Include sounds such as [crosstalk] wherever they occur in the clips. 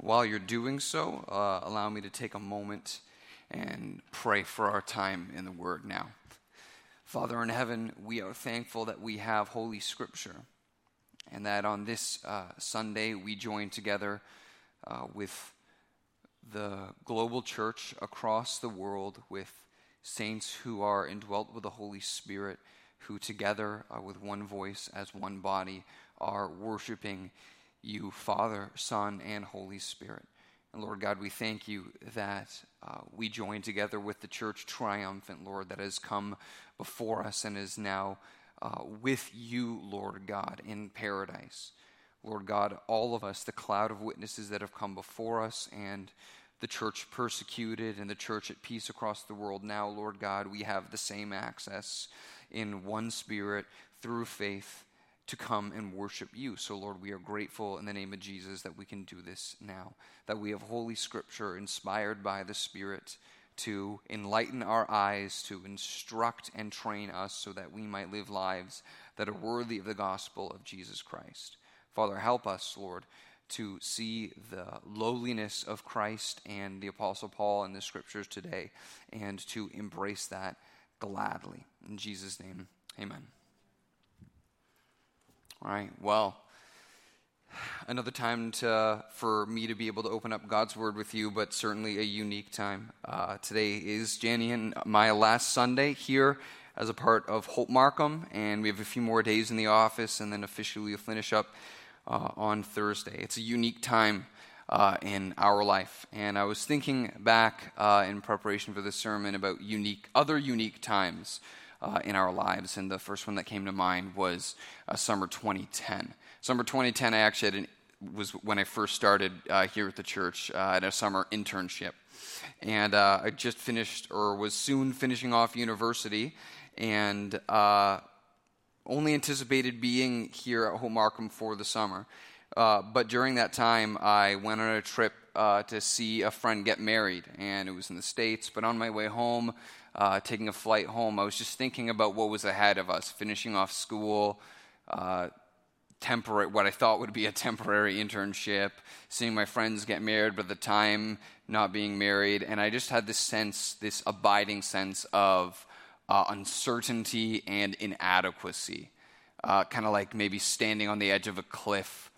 while you're doing so, uh, allow me to take a moment and pray for our time in the Word now. Father in heaven, we are thankful that we have Holy Scripture and that on this uh, Sunday we join together uh, with the global church across the world, with saints who are indwelt with the Holy Spirit, who together uh, with one voice as one body are worshiping you, Father, Son, and Holy Spirit. And Lord God, we thank you that uh, we join together with the church triumphant, Lord, that has come before us and is now uh, with you, Lord God, in paradise. Lord God, all of us, the cloud of witnesses that have come before us, and the church persecuted and the church at peace across the world. Now, Lord God, we have the same access in one spirit through faith to come and worship you. So, Lord, we are grateful in the name of Jesus that we can do this now, that we have Holy Scripture inspired by the Spirit to enlighten our eyes, to instruct and train us so that we might live lives that are worthy of the gospel of Jesus Christ. Father, help us, Lord, to see the lowliness of Christ and the Apostle Paul in the scriptures today and to embrace that gladly. In Jesus' name, amen. All right, well, another time to, for me to be able to open up God's Word with you, but certainly a unique time. Uh, today is Jenny and my last Sunday here as a part of Hope Markham, and we have a few more days in the office, and then officially we'll finish up uh, on Thursday. It's a unique time uh, in our life, and I was thinking back uh, in preparation for this sermon about unique, other unique times uh, in our lives. And the first one that came to mind was uh, summer 2010. Summer 2010, I actually an, was when I first started uh, here at the church uh, at a summer internship. And uh, I just finished, or was soon finishing off university, and uh, only anticipated being here at Hope Markham for the summer. But during that time, I went on a trip uh, to see a friend get married, and it was in the States. But on my way home, uh, taking a flight home, I was just thinking about what was ahead of us, finishing off school, uh, temporary, what I thought would be a temporary internship, seeing my friends get married, but at the time not being married, and I just had this sense, this abiding sense of uh, uncertainty and inadequacy, uh, kind of like maybe standing on the edge of a cliff,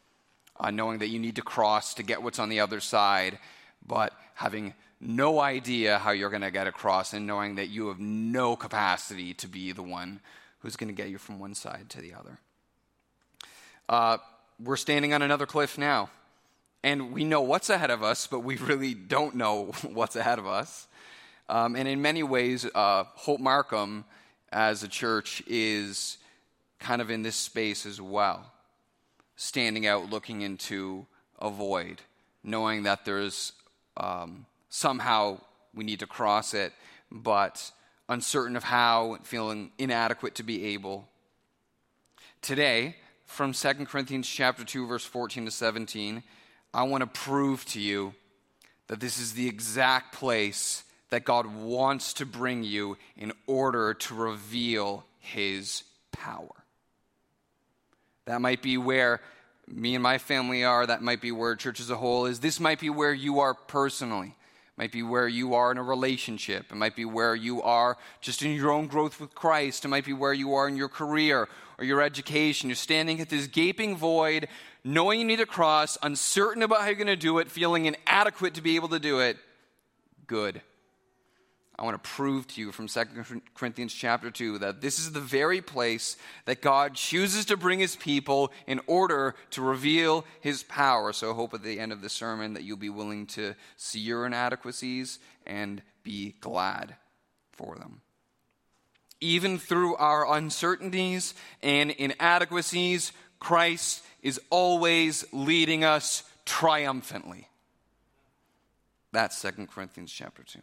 uh, knowing that you need to cross to get what's on the other side, but having no idea how you're going to get across and knowing that you have no capacity to be the one who's going to get you from one side to the other. Uh, we're standing on another cliff now, and we know what's ahead of us, but we really don't know [laughs] what's ahead of us. Um, and in many ways, uh, Hope Markham as a church is kind of in this space as well, standing out, looking into a void, knowing that there's um, somehow we need to cross it, but uncertain of how, feeling inadequate to be able. Today, from 2 Corinthians chapter 2 verse 14 to 17, I want to prove to you that this is the exact place that God wants to bring you in order to reveal his power. That might be where me and my family are, that might be where church as a whole is. This might be where you are personally might be where you are in a relationship. It might be where you are just in your own growth with Christ. It might be where you are in your career or your education. You're standing at this gaping void, knowing you need to cross, uncertain about how you're going to do it, feeling inadequate to be able to do it. Good. I want to prove to you from 2 Corinthians chapter 2 that this is the very place that God chooses to bring his people in order to reveal his power. So I hope at the end of the sermon that you'll be willing to see your inadequacies and be glad for them. Even through our uncertainties and inadequacies, Christ is always leading us triumphantly. That's 2 Corinthians chapter 2.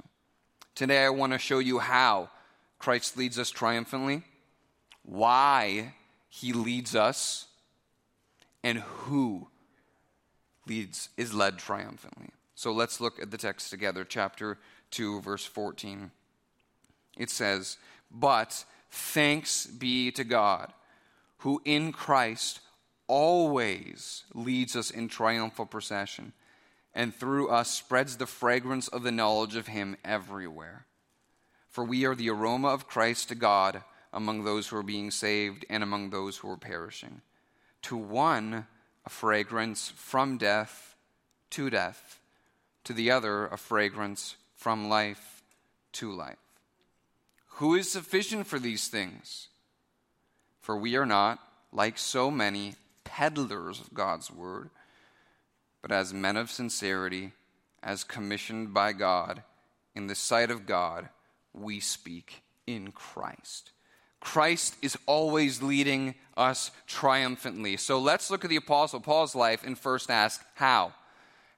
Today, I want to show you how Christ leads us triumphantly, why he leads us, and who leads is led triumphantly. So let's look at the text together, chapter 2, verse 14. It says, But thanks be to God, who in Christ always leads us in triumphal procession and through us spreads the fragrance of the knowledge of him everywhere. For we are the aroma of Christ to God among those who are being saved and among those who are perishing. To one, a fragrance from death to death, to the other, a fragrance from life to life. Who is sufficient for these things? For we are not, like so many, peddlers of God's word, but as men of sincerity, as commissioned by God, in the sight of God, we speak in Christ. Christ is always leading us triumphantly. So let's look at the Apostle Paul's life and first ask how?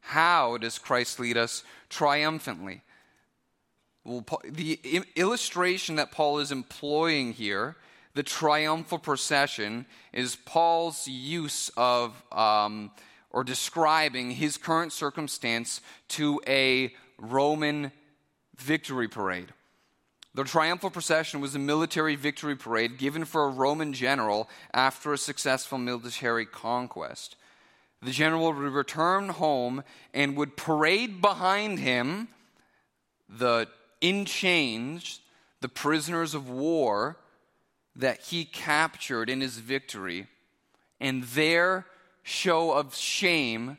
How does Christ lead us triumphantly? Well, the illustration that Paul is employing here, the triumphal procession, is Paul's use of um, or describing his current circumstance to a Roman victory parade. The triumphal procession was a military victory parade given for a Roman general after a successful military conquest. The general would return home and would parade behind him the in chains, the prisoners of war that he captured in his victory, and their show of shame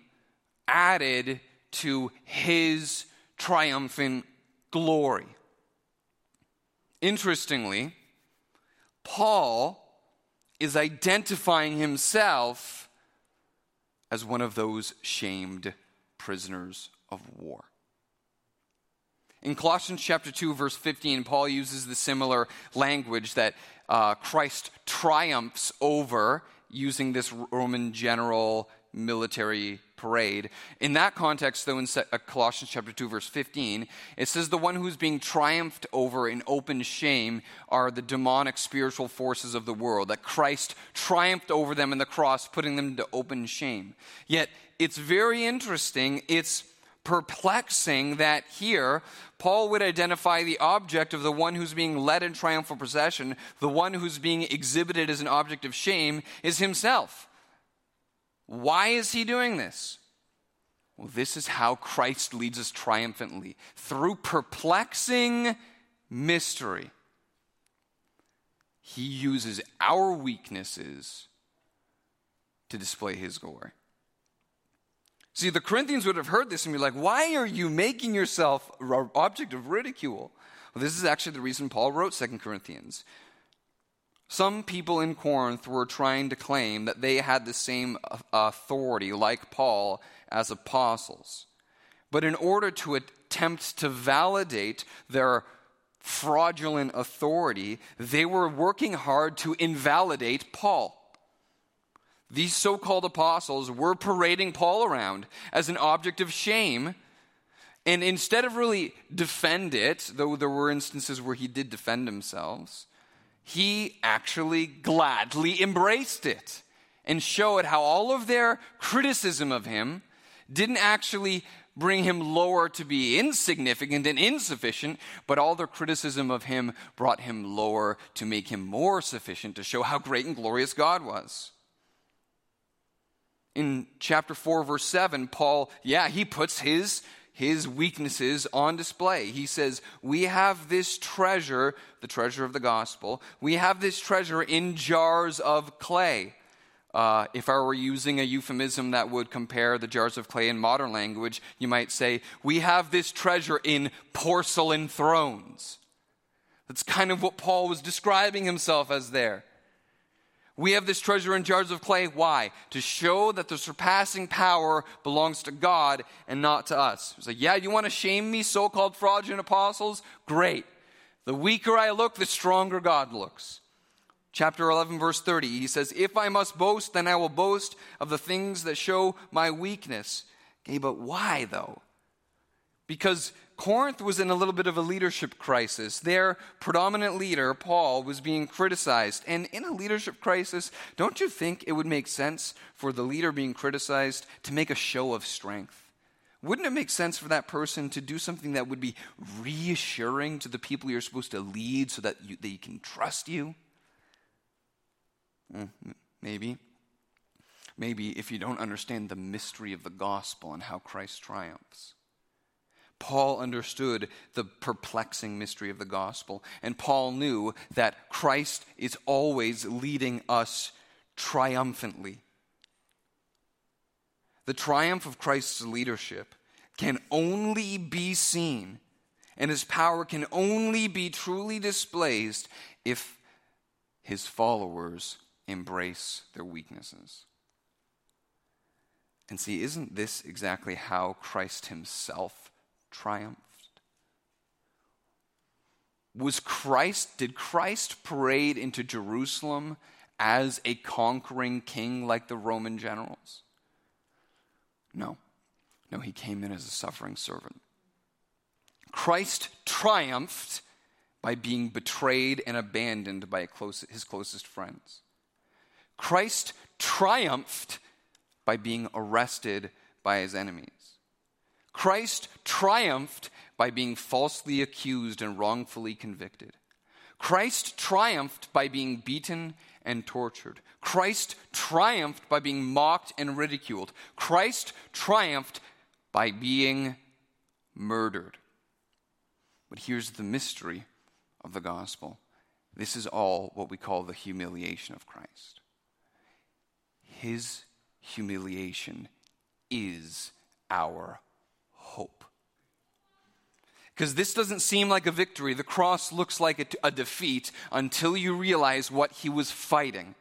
added to his triumphant glory. Interestingly, Paul is identifying himself as one of those shamed prisoners of war. In Colossians chapter 2, verse 15, Paul uses the similar language that uh, Christ triumphs over using this Roman general military parade. In that context, though, in uh, Colossians chapter 2, verse 15, it says the one who's being triumphed over in open shame are the demonic spiritual forces of the world, that Christ triumphed over them in the cross, putting them to open shame. Yet, it's very interesting. It's perplexing that here Paul would identify the object of the one who's being led in triumphal procession, the one who's being exhibited as an object of shame, is himself. Why is he doing this? Well, this is how Christ leads us triumphantly through perplexing mystery. He uses our weaknesses to display his glory. See, the Corinthians would have heard this and be like, why are you making yourself an object of ridicule? Well, this is actually the reason Paul wrote Second Corinthians. Some people in Corinth were trying to claim that they had the same authority, like Paul, as apostles. But in order to attempt to validate their fraudulent authority, they were working hard to invalidate Paul. These so called apostles were parading Paul around as an object of shame. And instead of really defend it, though there were instances where he did defend himself, he actually gladly embraced it and showed how all of their criticism of him didn't actually bring him lower to be insignificant and insufficient, but all their criticism of him brought him lower to make him more sufficient to show how great and glorious God was. In chapter 4, verse 7, Paul, yeah, he puts his his weaknesses on display. He says, We have this treasure, the treasure of the gospel, we have this treasure in jars of clay. Uh, if I were using a euphemism that would compare the jars of clay in modern language, you might say, We have this treasure in porcelain thrones. That's kind of what Paul was describing himself as there. We have this treasure in jars of clay. Why? To show that the surpassing power belongs to God and not to us. It's like, yeah, you want to shame me, so called fraudulent apostles? Great. The weaker I look, the stronger God looks. Chapter 11, verse 30, he says, If I must boast, then I will boast of the things that show my weakness. Okay, but why though? Because Corinth was in a little bit of a leadership crisis. Their predominant leader, Paul, was being criticized. And in a leadership crisis, don't you think it would make sense for the leader being criticized to make a show of strength? Wouldn't it make sense for that person to do something that would be reassuring to the people you're supposed to lead so that you, they can trust you? Mm, maybe. maybe if you don't understand the mystery of the gospel and how Christ triumphs. Paul understood the perplexing mystery of the gospel, and Paul knew that Christ is always leading us triumphantly. The triumph of Christ's leadership can only be seen, and his power can only be truly displayed if his followers embrace their weaknesses. And see, isn't this exactly how Christ himself triumphed? Was Christ, did Christ parade into Jerusalem as a conquering king like the Roman generals? No. No, he came in as a suffering servant. Christ triumphed by being betrayed and abandoned by close, his closest friends. Christ triumphed by being arrested by his enemies. Christ triumphed by being falsely accused and wrongfully convicted. Christ triumphed by being beaten and tortured. Christ triumphed by being mocked and ridiculed. Christ triumphed by being murdered. But here's the mystery of the gospel this is all what we call the humiliation of Christ. His humiliation is our hope. Because this doesn't seem like a victory. The cross looks like a, a, defeat until you realize what he was fighting.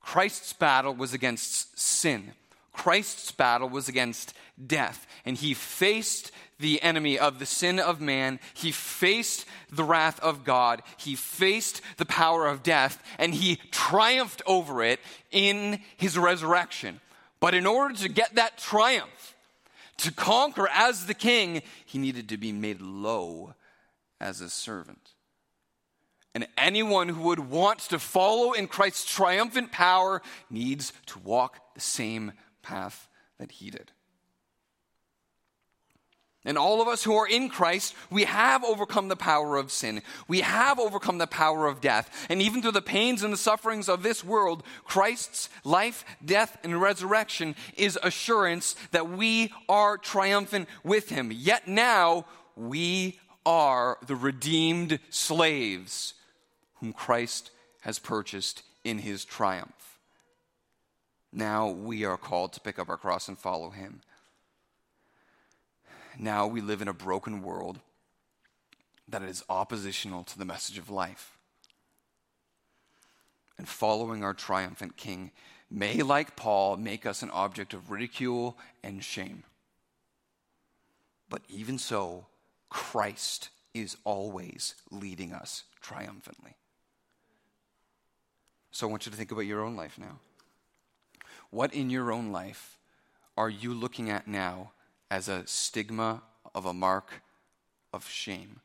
Christ's battle was against sin. Christ's battle was against death. And he faced the enemy of the sin of man. He faced the wrath of God. He faced the power of death. And he triumphed over it in his resurrection. But in order to get that triumph, to conquer as the king, he needed to be made low as a servant. And anyone who would want to follow in Christ's triumphant power needs to walk the same path that he did. And all of us who are in Christ, we have overcome the power of sin. We have overcome the power of death. And even through the pains and the sufferings of this world, Christ's life, death, and resurrection is assurance that we are triumphant with him. Yet now we are the redeemed slaves whom Christ has purchased in his triumph. Now we are called to pick up our cross and follow him now we live in a broken world that is oppositional to the message of life. And following our triumphant King may, like Paul, make us an object of ridicule and shame. But even so, Christ is always leading us triumphantly. So I want you to think about your own life now. What in your own life are you looking at now as a stigma of a mark of shame.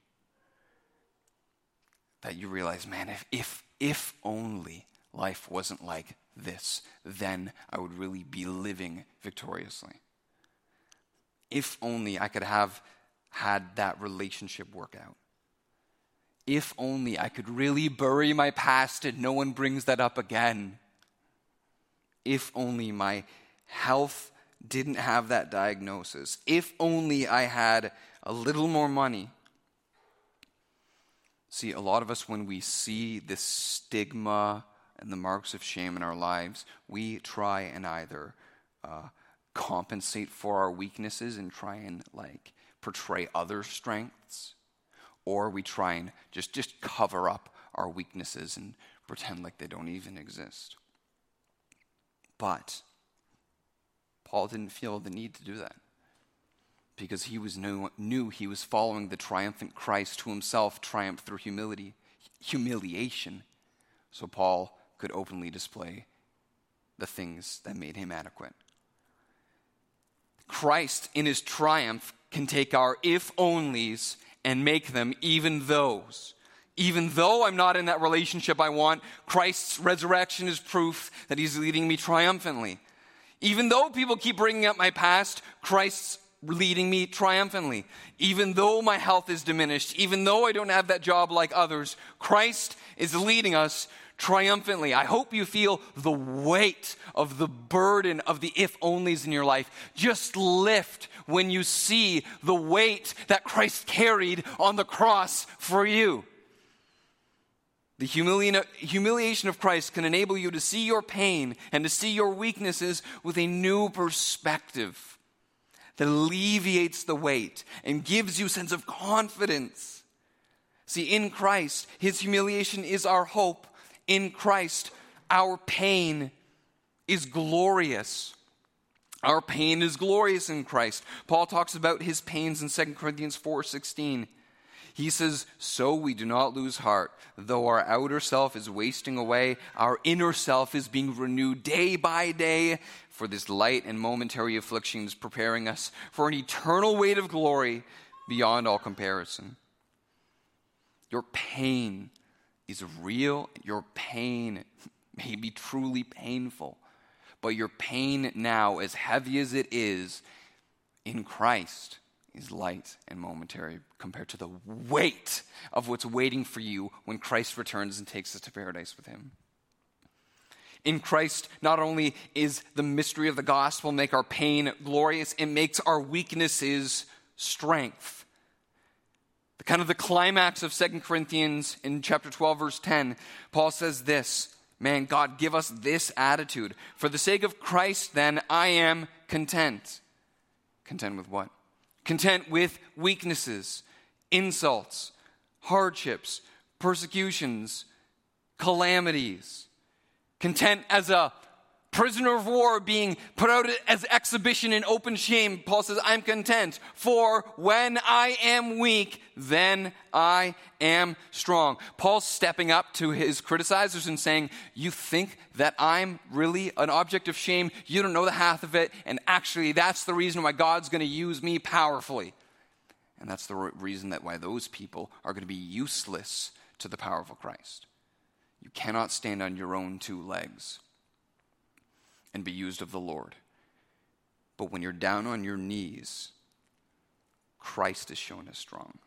That you realize, man, if, if, if only life wasn't like this, then I would really be living victoriously. If only I could have had that relationship work out. If only I could really bury my past and no one brings that up again. If only my health didn't have that diagnosis. If only I had a little more money. See, a lot of us, when we see this stigma and the marks of shame in our lives, we try and either uh, compensate for our weaknesses and try and like portray other strengths, or we try and just, just cover up our weaknesses and pretend like they don't even exist. But Paul didn't feel the need to do that because he was knew, knew he was following the triumphant Christ who himself triumphed through humility, humiliation. So Paul could openly display the things that made him adequate. Christ, in his triumph, can take our if onlys and make them even those. Even though I'm not in that relationship I want, Christ's resurrection is proof that he's leading me triumphantly. Even though people keep bringing up my past, Christ's leading me triumphantly. Even though my health is diminished, even though I don't have that job like others, Christ is leading us triumphantly. I hope you feel the weight of the burden of the if onlys in your life just lift when you see the weight that Christ carried on the cross for you. The humiliation of Christ can enable you to see your pain and to see your weaknesses with a new perspective that alleviates the weight and gives you a sense of confidence. See, in Christ, his humiliation is our hope. In Christ, our pain is glorious. Our pain is glorious in Christ. Paul talks about his pains in 2 Corinthians 4:16. He says, So we do not lose heart. Though our outer self is wasting away, our inner self is being renewed day by day. For this light and momentary affliction is preparing us for an eternal weight of glory beyond all comparison. Your pain is real. Your pain may be truly painful. But your pain now, as heavy as it is, in Christ, is light and momentary compared to the weight of what's waiting for you when Christ returns and takes us to paradise with him. In Christ, not only is the mystery of the gospel make our pain glorious, it makes our weaknesses strength. The kind of the climax of Second Corinthians in chapter 12, verse 10, Paul says this Man, God, give us this attitude. For the sake of Christ, then, I am content. Content with what? Content with weaknesses, insults, hardships, persecutions, calamities, content as a prisoner of war being put out as exhibition in open shame. Paul says, I'm content, for when I am weak, then I am strong. Paul's stepping up to his criticizers and saying, You think that I'm really an object of shame? You don't know the half of it, and actually, that's the reason why God's going to use me powerfully. And that's the reason that why those people are going to be useless to the powerful Christ. You cannot stand on your own two legs and be used of the Lord. But when you're down on your knees, Christ is shown as strong.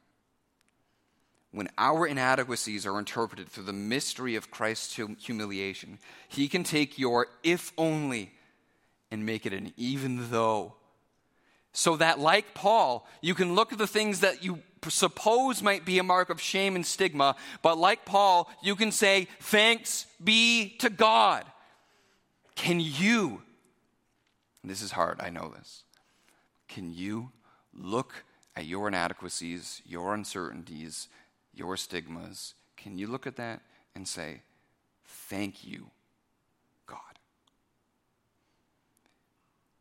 When our inadequacies are interpreted through the mystery of Christ's humiliation, He can take your if only and make it an even though. So that, like Paul, you can look at the things that you suppose might be a mark of shame and stigma, but like Paul, you can say, Thanks be to God. Can you, this is hard, I know this, can you look at your inadequacies, your uncertainties, your stigmas? Can you look at that and say, Thank you, God?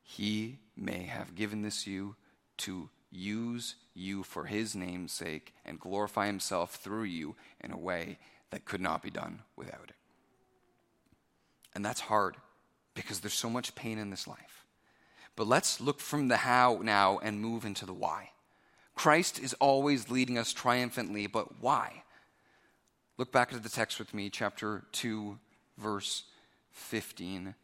He may have given this you to use you for his name's sake and glorify himself through you in a way that could not be done without it. And that's hard because there's so much pain in this life. But let's look from the how now and move into the why. Christ is always leading us triumphantly, but why? Look back at the text with me, chapter 2, verse 15.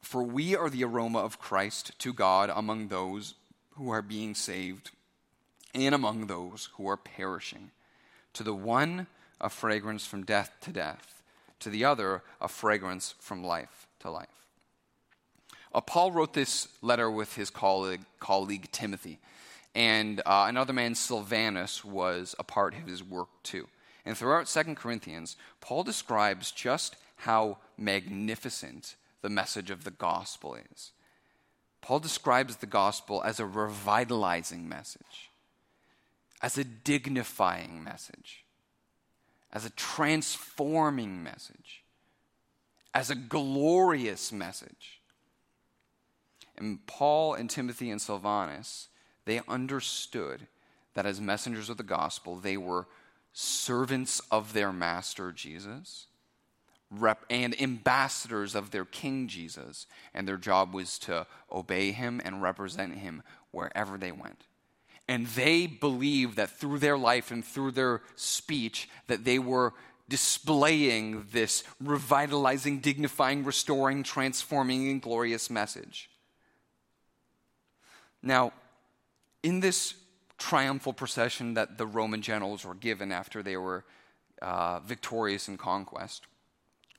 For we are the aroma of Christ to God among those who are being saved and among those who are perishing. To the one, a fragrance from death to death to the other a fragrance from life to life. Uh, Paul wrote this letter with his colleague, colleague Timothy, and uh, another man, Silvanus, was a part of his work too. And throughout Second Corinthians, Paul describes just how magnificent the message of the gospel is. Paul describes the gospel as a revitalizing message, as a dignifying message, as a transforming message, as a glorious message. And Paul and Timothy and Silvanus, they understood that as messengers of the gospel, they were servants of their master Jesus and ambassadors of their king Jesus, and their job was to obey him and represent him wherever they went. And they believed that through their life and through their speech that they were displaying this revitalizing, dignifying, restoring, transforming, and glorious message. Now, in this triumphal procession that the Roman generals were given after they were uh, victorious in conquest,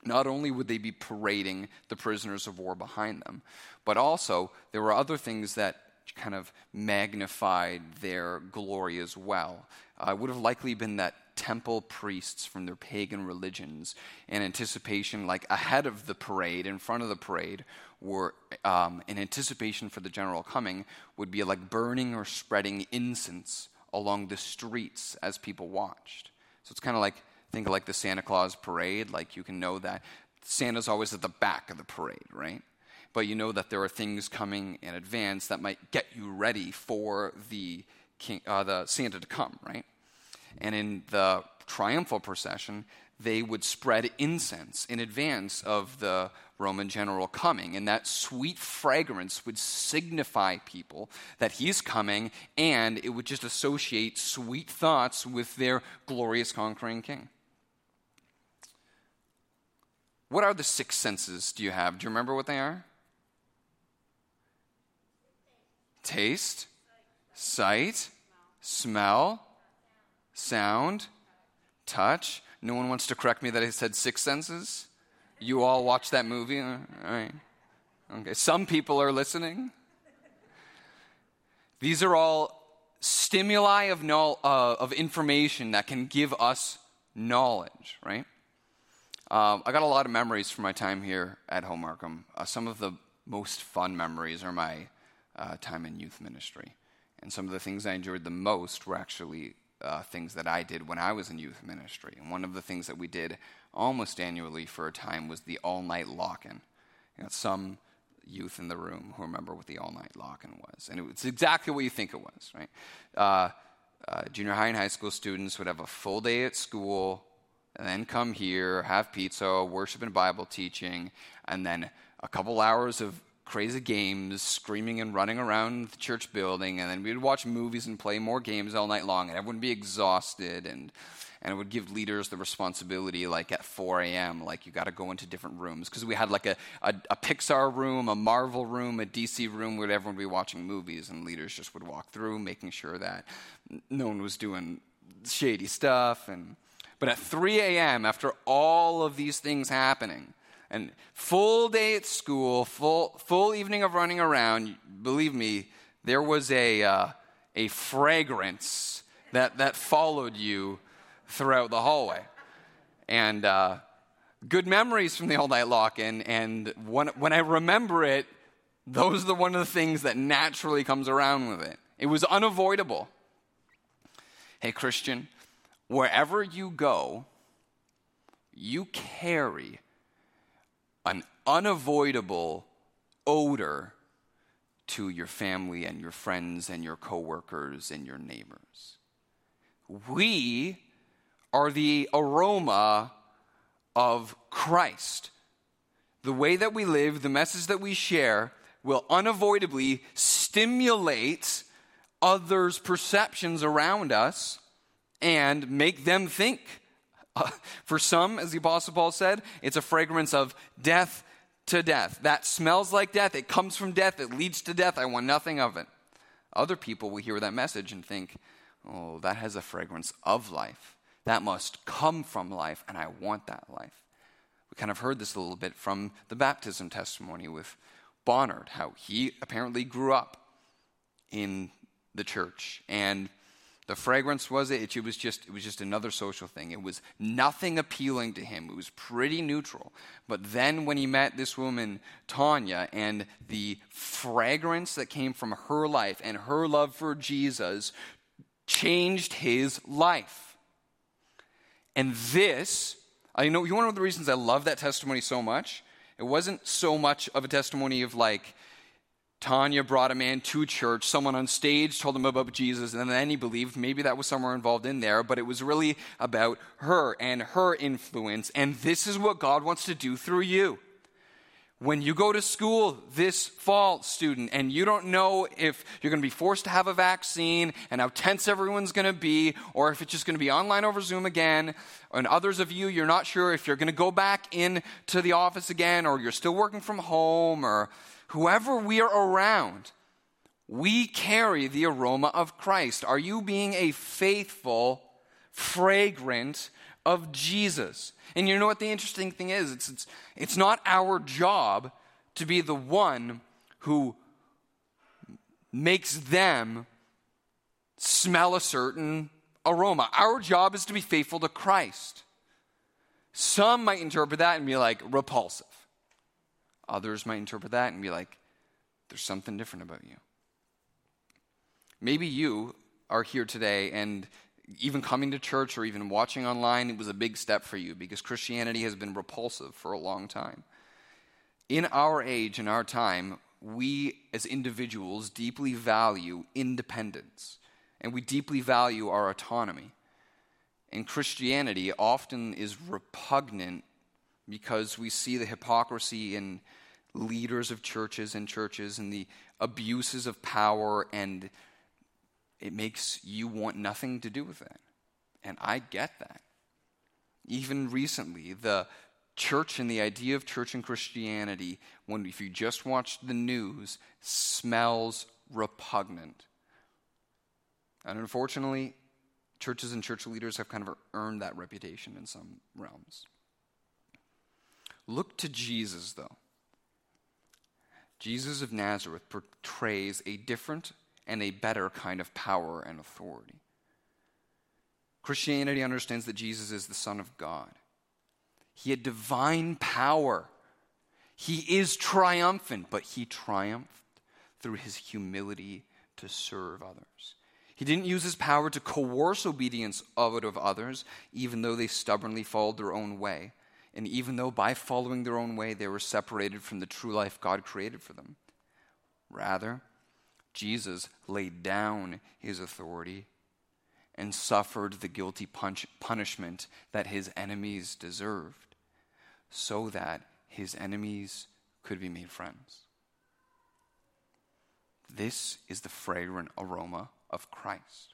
not only would they be parading the prisoners of war behind them, but also there were other things that kind of magnified their glory as well. Uh, would have likely been that temple priests from their pagan religions, in anticipation, like ahead of the parade, in front of the parade, were um, in anticipation for the general coming, would be like burning or spreading incense along the streets as people watched. So it's kind of like think of like the Santa Claus parade. Like you can know that Santa's always at the back of the parade, right? But you know that there are things coming in advance that might get you ready for the king, uh, the Santa to come, right? And in the triumphal procession, they would spread incense in advance of the Roman general coming. And that sweet fragrance would signify people that he's coming, and it would just associate sweet thoughts with their glorious conquering king. What are the six senses do you have? Do you remember what they are? Taste, sight, smell, sound, touch. No one wants to correct me that I said six senses. You all watch that movie? All right. Okay. Some people are listening. These are all stimuli of, no, uh, of information that can give us knowledge, right? Um, I got a lot of memories from my time here at Hope Markham. Uh, some of the most fun memories are my uh, time in youth ministry. And some of the things I enjoyed the most were actually uh, things that I did when I was in youth ministry. And one of the things that we did almost annually for a time was the all night lock in. You know, some youth in the room who remember what the all night lock in was. And it was exactly what you think it was, right? Uh, uh, junior high and high school students would have a full day at school and then come here, have pizza, worship and Bible teaching, and then a couple hours of crazy games, screaming and running around the church building, and then we would watch movies and play more games all night long, and everyone would be exhausted, and and it would give leaders the responsibility, like at 4 a.m., like you got to go into different rooms because we had like a, a, a Pixar room, a Marvel room, a DC room where everyone would be watching movies, and leaders just would walk through, making sure that no one was doing shady stuff, and but at 3 a.m., after all of these things happening, and full day at school, full, full evening of running around, believe me, there was a, uh, a fragrance that, that followed you throughout the hallway. And uh, good memories from the all night lock in. And when, when I remember it, those are the, one of the things that naturally comes around with it. It was unavoidable. Hey, Christian, wherever you go, you carry an unavoidable odor to your family and your friends and your coworkers and your neighbors. We are the aroma of Christ. The way that we live, the message that we share, will unavoidably stimulate others' perceptions around us and make them think [laughs] for some, as the Apostle Paul said, it's a fragrance of death to death. That smells like death. It comes from death. It leads to death. I want nothing of it. Other people will hear that message and think, oh, that has a fragrance of life. That must come from life, and I want that life. We kind of heard this a little bit from the baptism testimony with Bonnard, how he apparently grew up in the church and the fragrance was it, it was just it was just another social thing. It was nothing appealing to him. It was pretty neutral. But then when he met this woman Tanya and the fragrance that came from her life and her love for Jesus changed his life. And this, uh, I know you want to know the reasons I love that testimony so much? It wasn't so much of a testimony of like Tanya brought a man to church. Someone on stage told him about Jesus, and then he believed. Maybe that was somewhere involved in there, but it was really about her and her influence. And this is what God wants to do through you. When you go to school this fall, student, and you don't know if you're going to be forced to have a vaccine and how tense everyone's going to be, or if it's just going to be online over Zoom again, and others of you, you're not sure if you're going to go back into the office again, or you're still working from home, or whoever we are around, we carry the aroma of Christ. Are you being a faithful, fragrant of Jesus. And you know what the interesting thing is? It's, it's, it's not our job to be the one who makes them smell a certain aroma. Our job is to be faithful to Christ. Some might interpret that and be like repulsive. Others might interpret that and be like, there's something different about you. Maybe you are here today and even coming to church or even watching online, it was a big step for you because Christianity has been repulsive for a long time. In our age, in our time, we as individuals deeply value independence and we deeply value our autonomy. And Christianity often is repugnant because we see the hypocrisy in leaders of churches and churches and the abuses of power and it makes you want nothing to do with it. And I get that. Even recently, the church and the idea of church and Christianity, when if you just watch the news, smells repugnant. And unfortunately, churches and church leaders have kind of earned that reputation in some realms. Look to Jesus, though. Jesus of Nazareth portrays a different and a better kind of power and authority. Christianity understands that Jesus is the Son of God. He had divine power. He is triumphant, but he triumphed through his humility to serve others. He didn't use his power to coerce obedience out of others, even though they stubbornly followed their own way, and even though by following their own way they were separated from the true life God created for them. Rather, Jesus laid down his authority and suffered the guilty punch, punishment that his enemies deserved so that his enemies could be made friends. This is the fragrant aroma of Christ.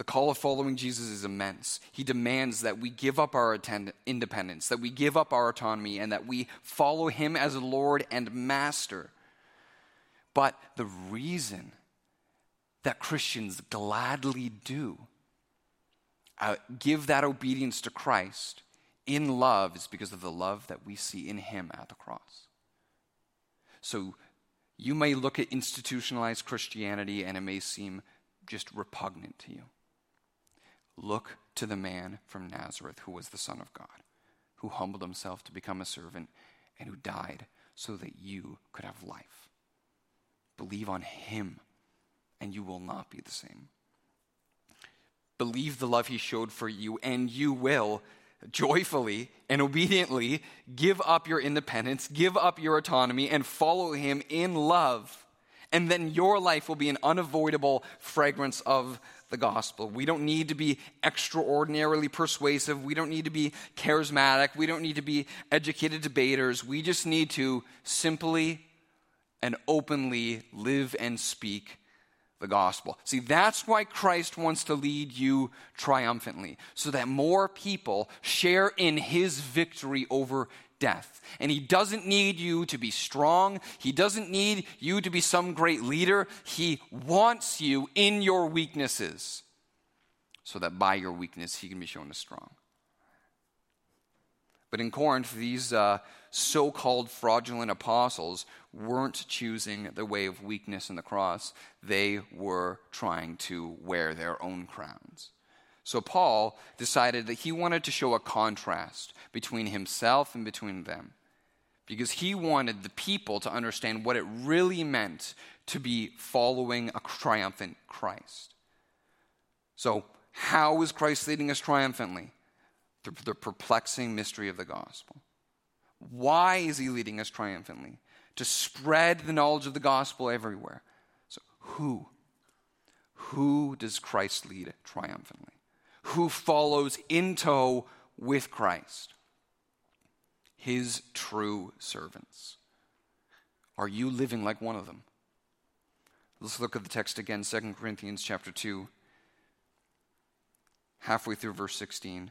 The call of following Jesus is immense. He demands that we give up our independence, that we give up our autonomy, and that we follow him as Lord and Master. But the reason that Christians gladly do uh, give that obedience to Christ in love is because of the love that we see in Him at the cross. So you may look at institutionalized Christianity and it may seem just repugnant to you. Look to the man from Nazareth who was the Son of God, who humbled himself to become a servant and who died so that you could have life. Believe on him, and you will not be the same. Believe the love he showed for you, and you will joyfully and obediently give up your independence, give up your autonomy, and follow him in love. And then your life will be an unavoidable fragrance of the gospel. We don't need to be extraordinarily persuasive. We don't need to be charismatic. We don't need to be educated debaters. We just need to simply and openly live and speak the gospel. See, that's why Christ wants to lead you triumphantly, so that more people share in his victory over death. And he doesn't need you to be strong, he doesn't need you to be some great leader. He wants you in your weaknesses, so that by your weakness he can be shown as strong. But in Corinth, these uh, so called fraudulent apostles weren't choosing the way of weakness and the cross, they were trying to wear their own crowns. So Paul decided that he wanted to show a contrast between himself and between them because he wanted the people to understand what it really meant to be following a triumphant Christ. So, how is Christ leading us triumphantly? Through the perplexing mystery of the gospel. Why is he leading us triumphantly? To spread the knowledge of the gospel everywhere. So, who? Who does Christ lead triumphantly? Who follows in tow with Christ? His true servants. Are you living like one of them? Let's look at the text again, 2 Corinthians chapter 2, halfway through verse 16.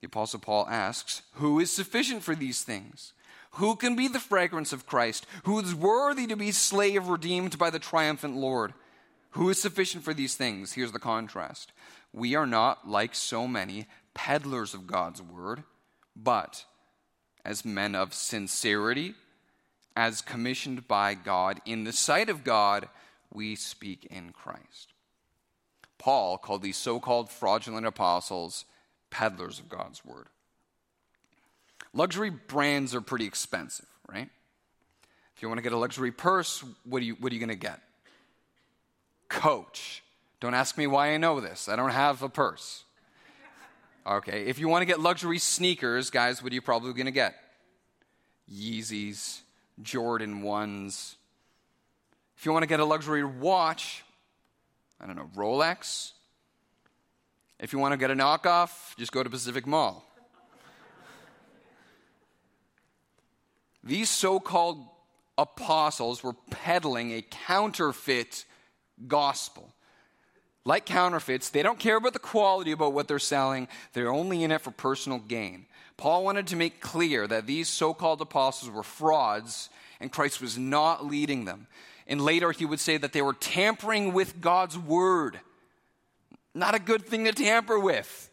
The Apostle Paul asks, Who is sufficient for these things? Who can be the fragrance of Christ? Who is worthy to be slave redeemed by the triumphant Lord? Who is sufficient for these things? Here's the contrast. We are not like so many peddlers of God's word, but as men of sincerity, as commissioned by God in the sight of God, we speak in Christ. Paul called these so called fraudulent apostles peddlers of God's word. Luxury brands are pretty expensive, right? If you want to get a luxury purse, what are you, what are you going to get? Coach. Don't ask me why I know this. I don't have a purse. Okay, if you want to get luxury sneakers, guys, what are you probably going to get? Yeezys, Jordan 1s. If you want to get a luxury watch, I don't know, Rolex. If you want to get a knockoff, just go to Pacific Mall. These so called apostles were peddling a counterfeit gospel. Like counterfeits, they don't care about the quality about what they're selling, they're only in it for personal gain. Paul wanted to make clear that these so called apostles were frauds and Christ was not leading them. And later he would say that they were tampering with God's word. Not a good thing to tamper with.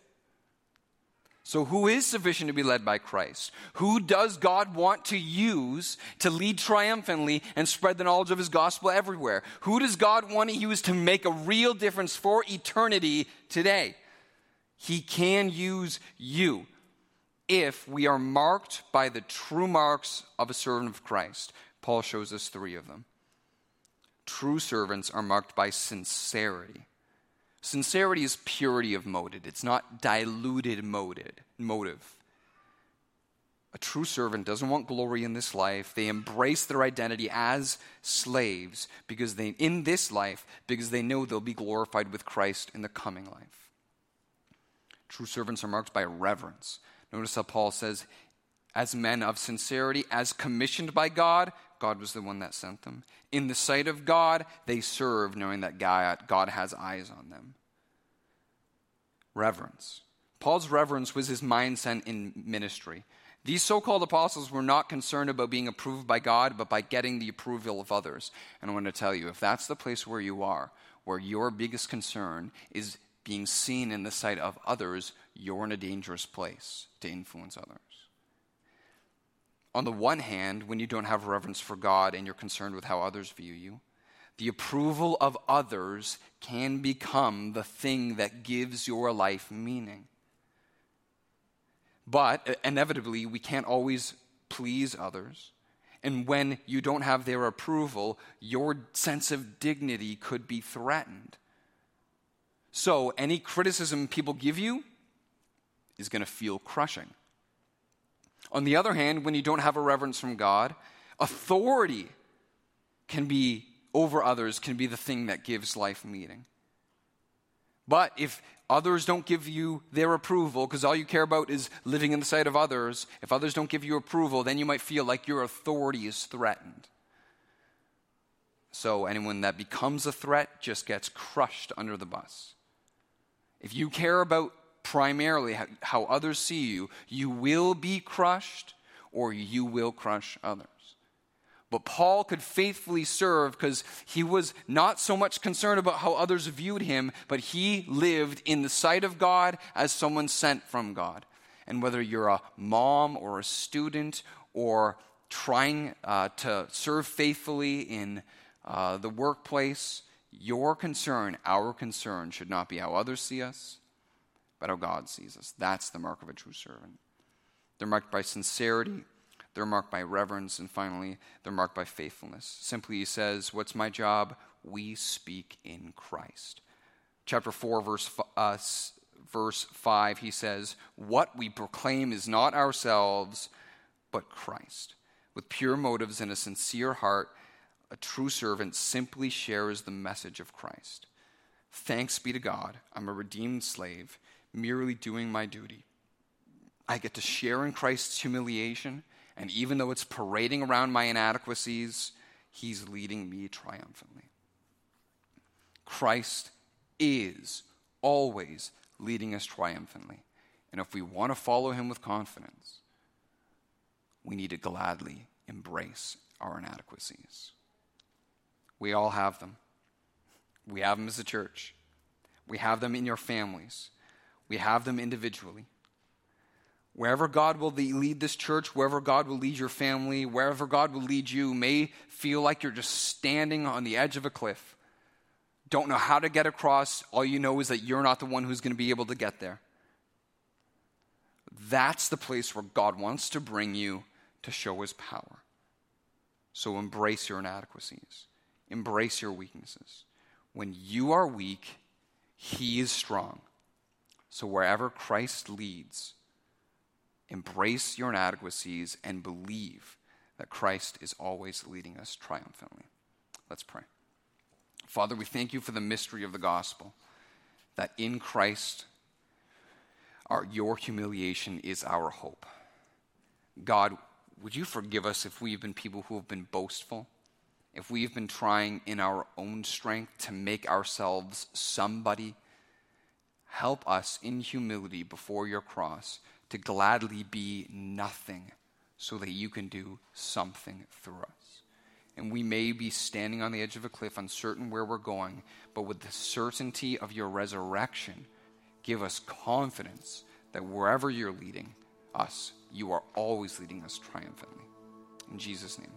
So, who is sufficient to be led by Christ? Who does God want to use to lead triumphantly and spread the knowledge of his gospel everywhere? Who does God want to use to make a real difference for eternity today? He can use you if we are marked by the true marks of a servant of Christ. Paul shows us three of them. True servants are marked by sincerity. Sincerity is purity of motive, it's not diluted motive. A true servant doesn't want glory in this life. They embrace their identity as slaves because they in this life because they know they'll be glorified with Christ in the coming life. True servants are marked by reverence. Notice how Paul says, as men of sincerity, as commissioned by God, God was the one that sent them. In the sight of God, they serve knowing that God has eyes on them. Reverence. Paul's reverence was his mindset in ministry. These so called apostles were not concerned about being approved by God, but by getting the approval of others. And I want to tell you if that's the place where you are, where your biggest concern is being seen in the sight of others, you're in a dangerous place to influence others on the one hand, when you don't have reverence for God and you're concerned with how others view you, the approval of others can become the thing that gives your life meaning. But uh, inevitably, we can't always please others. And when you don't have their approval, your sense of dignity could be threatened. So, any criticism people give you is going to feel crushing. On the other hand, when you don't have a reverence from God, authority can be over others, can be the thing that gives life meaning. But if others don't give you their approval, because all you care about is living in the sight of others, if others don't give you approval, then you might feel like your authority is threatened. So anyone that becomes a threat just gets crushed under the bus. If you care about primarily how others see you, you will be crushed or you will crush others. But Paul could faithfully serve because he was not so much concerned about how others viewed him, but he lived in the sight of God as someone sent from God. And whether you're a mom or a student or trying uh, to serve faithfully in uh, the workplace, your concern, our concern, should not be how others see us, but how God sees us. That's the mark of a true servant. They're marked by sincerity, they're marked by reverence, and finally, they're marked by faithfulness. Simply, he says, What's my job? We speak in Christ. Chapter 4, verse, uh, verse 5, he says, What we proclaim is not ourselves, but Christ. With pure motives and a sincere heart, a true servant simply shares the message of Christ. Thanks be to God, I'm a redeemed slave merely doing my duty. I get to share in Christ's humiliation, and even though it's parading around my inadequacies, He's leading me triumphantly. Christ is always leading us triumphantly. And if we want to follow Him with confidence, we need to gladly embrace our inadequacies. We all have them. We have them as a church. We have them in your families. We have them individually. Wherever God will lead this church, wherever God will lead your family, wherever God will lead you, may feel like you're just standing on the edge of a cliff. Don't know how to get across. All you know is that you're not the one who's going to be able to get there. That's the place where God wants to bring you to show his power. So embrace your inadequacies, embrace your weaknesses. When you are weak, he is strong. So wherever Christ leads, embrace your inadequacies and believe that Christ is always leading us triumphantly. Let's pray. Father, we thank you for the mystery of the gospel, that in Christ, our, your humiliation is our hope. God, would you forgive us if we've been people who have been boastful? If we've been trying in our own strength to make ourselves somebody? Help us in humility before your cross to gladly be nothing so that you can do something through us. And we may be standing on the edge of a cliff, uncertain where we're going, but with the certainty of your resurrection, give us confidence that wherever you're leading us, you are always leading us triumphantly. In Jesus' name.